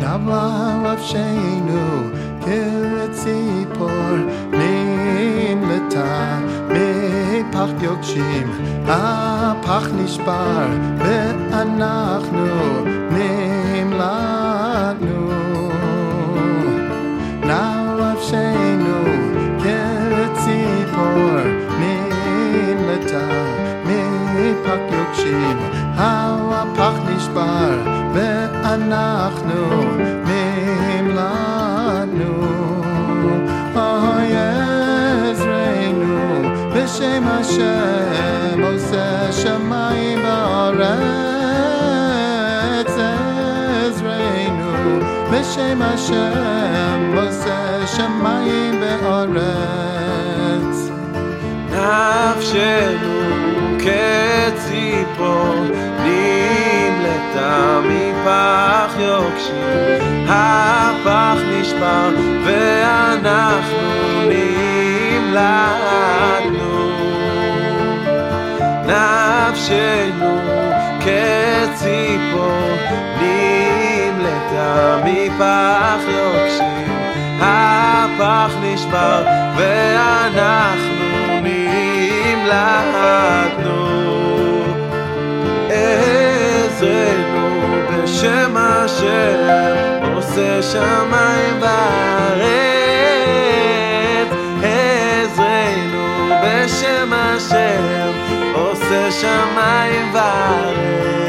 Hava Avsheinu Kiretzipor Nimleta Mepach Yokshim Apach Nishbar Ve'anachnu Nimlatnu Now Avsheinu Kiretzipor Nimleta Mepach Yokshim Apach Nishbar Ve'anachnu Nimlatnu Oh Yezreinu B'Shem Hashem Oseh Shamayim Ba'aretz Ezreinu B'Shem Hashem Oseh Shamayim Ba'aretz נפשנו כציפור מפח יוקשים הפח נשבר ואנחנו נמלטנו. נפשנו כציפור נמלטה מפח יוקשים הפח נשבר ואנחנו נמלטנו עושה שמיים וארץ. עזרנו בשם השם עושה שמיים וארץ